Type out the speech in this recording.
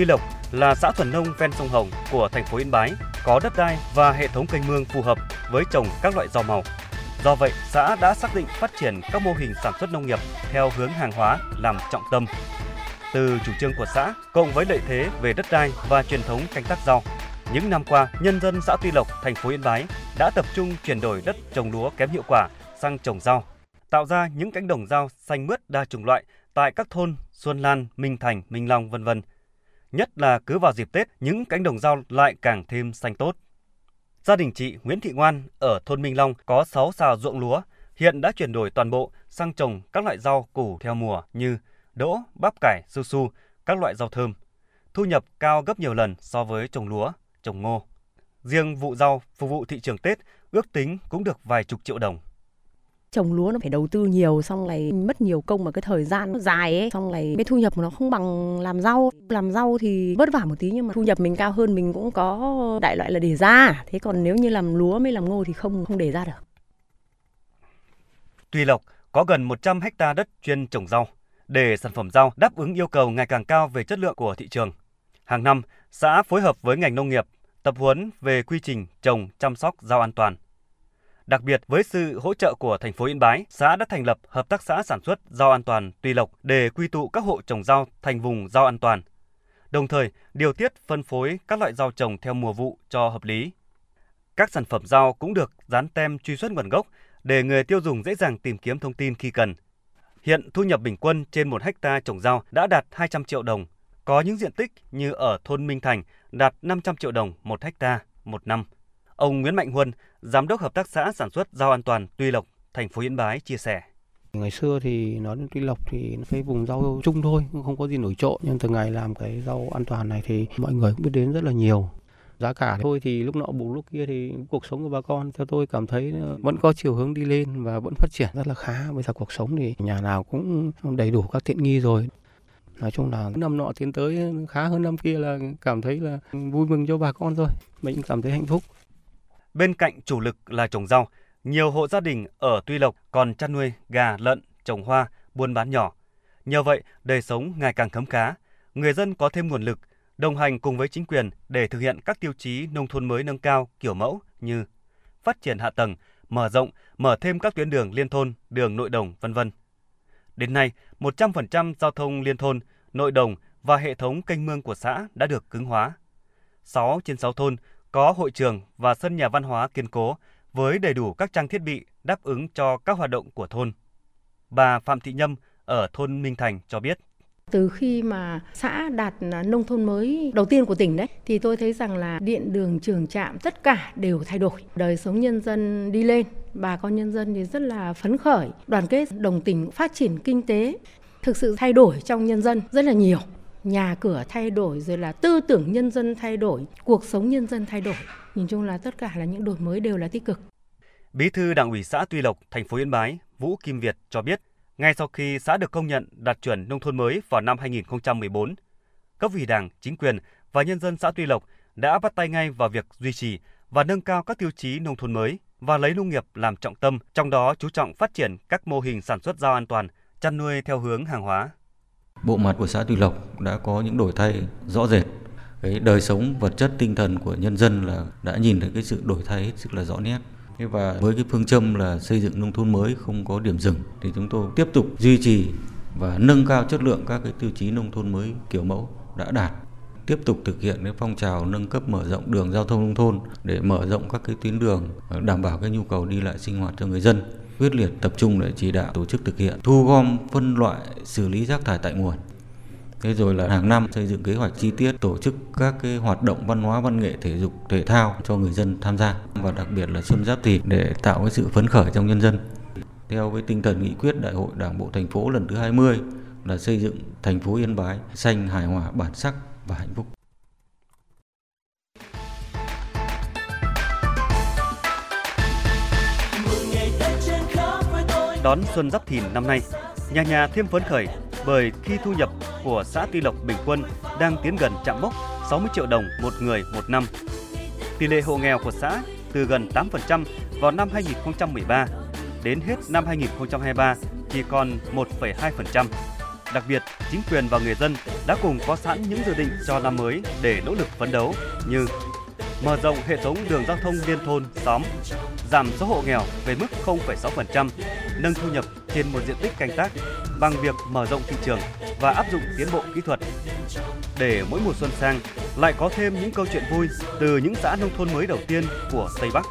Tuy Lộc là xã thuần nông ven sông Hồng của thành phố Yên Bái, có đất đai và hệ thống kênh mương phù hợp với trồng các loại rau màu. Do vậy, xã đã xác định phát triển các mô hình sản xuất nông nghiệp theo hướng hàng hóa làm trọng tâm. Từ chủ trương của xã, cộng với lợi thế về đất đai và truyền thống canh tác rau, những năm qua, nhân dân xã Tuy Lộc, thành phố Yên Bái đã tập trung chuyển đổi đất trồng lúa kém hiệu quả sang trồng rau, tạo ra những cánh đồng rau xanh mướt đa chủng loại tại các thôn Xuân Lan, Minh Thành, Minh Long vân vân. Nhất là cứ vào dịp Tết, những cánh đồng rau lại càng thêm xanh tốt. Gia đình chị Nguyễn Thị Ngoan ở thôn Minh Long có 6 xào ruộng lúa, hiện đã chuyển đổi toàn bộ sang trồng các loại rau củ theo mùa như đỗ, bắp cải, su su, các loại rau thơm. Thu nhập cao gấp nhiều lần so với trồng lúa, trồng ngô. Riêng vụ rau phục vụ thị trường Tết ước tính cũng được vài chục triệu đồng trồng lúa nó phải đầu tư nhiều xong này mất nhiều công mà cái thời gian nó dài ấy xong này cái thu nhập của nó không bằng làm rau. Làm rau thì vất vả một tí nhưng mà thu nhập mình cao hơn mình cũng có đại loại là để ra. Thế còn nếu như làm lúa mới làm ngô thì không không để ra được. Tuy Lộc có gần 100 hecta đất chuyên trồng rau để sản phẩm rau đáp ứng yêu cầu ngày càng cao về chất lượng của thị trường. Hàng năm, xã phối hợp với ngành nông nghiệp tập huấn về quy trình trồng chăm sóc rau an toàn. Đặc biệt với sự hỗ trợ của thành phố Yên Bái, xã đã thành lập hợp tác xã sản xuất rau an toàn Tuy Lộc để quy tụ các hộ trồng rau thành vùng rau an toàn. Đồng thời, điều tiết phân phối các loại rau trồng theo mùa vụ cho hợp lý. Các sản phẩm rau cũng được dán tem truy xuất nguồn gốc để người tiêu dùng dễ dàng tìm kiếm thông tin khi cần. Hiện thu nhập bình quân trên một hecta trồng rau đã đạt 200 triệu đồng. Có những diện tích như ở thôn Minh Thành đạt 500 triệu đồng một hecta một năm. Ông Nguyễn Mạnh Huân, Giám đốc Hợp tác xã Sản xuất Rau An toàn Tuy Lộc, thành phố Yên Bái chia sẻ. Ngày xưa thì nói đến Tuy Lộc thì cái vùng rau chung thôi, không có gì nổi trội. Nhưng từ ngày làm cái rau an toàn này thì mọi người cũng biết đến rất là nhiều. Giá cả thôi thì lúc nọ bù lúc kia thì cuộc sống của bà con theo tôi cảm thấy vẫn có chiều hướng đi lên và vẫn phát triển rất là khá. Bây giờ cuộc sống thì nhà nào cũng đầy đủ các tiện nghi rồi. Nói chung là năm nọ tiến tới khá hơn năm kia là cảm thấy là vui mừng cho bà con rồi. Mình cảm thấy hạnh phúc. Bên cạnh chủ lực là trồng rau, nhiều hộ gia đình ở Tuy Lộc còn chăn nuôi gà, lợn, trồng hoa, buôn bán nhỏ. Nhờ vậy, đời sống ngày càng khấm khá, người dân có thêm nguồn lực, đồng hành cùng với chính quyền để thực hiện các tiêu chí nông thôn mới nâng cao kiểu mẫu như phát triển hạ tầng, mở rộng, mở thêm các tuyến đường liên thôn, đường nội đồng, vân vân. Đến nay, 100% giao thông liên thôn, nội đồng và hệ thống kênh mương của xã đã được cứng hóa. 6 trên 6 thôn có hội trường và sân nhà văn hóa kiên cố với đầy đủ các trang thiết bị đáp ứng cho các hoạt động của thôn. Bà Phạm Thị Nhâm ở thôn Minh Thành cho biết. Từ khi mà xã đạt nông thôn mới đầu tiên của tỉnh đấy thì tôi thấy rằng là điện đường trường trạm tất cả đều thay đổi. Đời sống nhân dân đi lên, bà con nhân dân thì rất là phấn khởi, đoàn kết, đồng tình phát triển kinh tế. Thực sự thay đổi trong nhân dân rất là nhiều nhà cửa thay đổi rồi là tư tưởng nhân dân thay đổi, cuộc sống nhân dân thay đổi. Nhìn chung là tất cả là những đổi mới đều là tích cực. Bí thư Đảng ủy xã Tuy Lộc, thành phố Yên Bái, Vũ Kim Việt cho biết, ngay sau khi xã được công nhận đạt chuẩn nông thôn mới vào năm 2014, cấp ủy Đảng, chính quyền và nhân dân xã Tuy Lộc đã bắt tay ngay vào việc duy trì và nâng cao các tiêu chí nông thôn mới và lấy nông nghiệp làm trọng tâm, trong đó chú trọng phát triển các mô hình sản xuất rau an toàn, chăn nuôi theo hướng hàng hóa bộ mặt của xã Tuy Lộc đã có những đổi thay rõ rệt. Cái đời sống vật chất tinh thần của nhân dân là đã nhìn thấy cái sự đổi thay hết sức là rõ nét. Thế và với cái phương châm là xây dựng nông thôn mới không có điểm dừng, thì chúng tôi tiếp tục duy trì và nâng cao chất lượng các cái tiêu chí nông thôn mới kiểu mẫu đã đạt tiếp tục thực hiện cái phong trào nâng cấp mở rộng đường giao thông nông thôn để mở rộng các cái tuyến đường, đảm bảo cái nhu cầu đi lại sinh hoạt cho người dân quyết liệt tập trung để chỉ đạo tổ chức thực hiện, thu gom, phân loại, xử lý rác thải tại nguồn. Thế rồi là hàng năm xây dựng kế hoạch chi tiết, tổ chức các cái hoạt động văn hóa, văn nghệ, thể dục, thể thao cho người dân tham gia, và đặc biệt là xuân giáp thìn để tạo cái sự phấn khởi trong nhân dân. Theo với tinh thần nghị quyết đại hội đảng bộ thành phố lần thứ 20 là xây dựng thành phố Yên Bái xanh hài hòa, bản sắc và hạnh phúc. Đón Xuân Giáp Thìn năm nay, nhà nhà thêm phấn khởi bởi khi thu nhập của xã Tuy Lộc bình quân đang tiến gần chạm mốc 60 triệu đồng một người một năm. Tỷ lệ hộ nghèo của xã từ gần 8% vào năm 2013 đến hết năm 2023 chỉ còn 1,2%. Đặc biệt, chính quyền và người dân đã cùng có sẵn những dự định cho năm mới để nỗ lực phấn đấu như mở rộng hệ thống đường giao thông liên thôn, xóm, giảm số hộ nghèo về mức 0,6%, nâng thu nhập trên một diện tích canh tác bằng việc mở rộng thị trường và áp dụng tiến bộ kỹ thuật. Để mỗi mùa xuân sang lại có thêm những câu chuyện vui từ những xã nông thôn mới đầu tiên của Tây Bắc.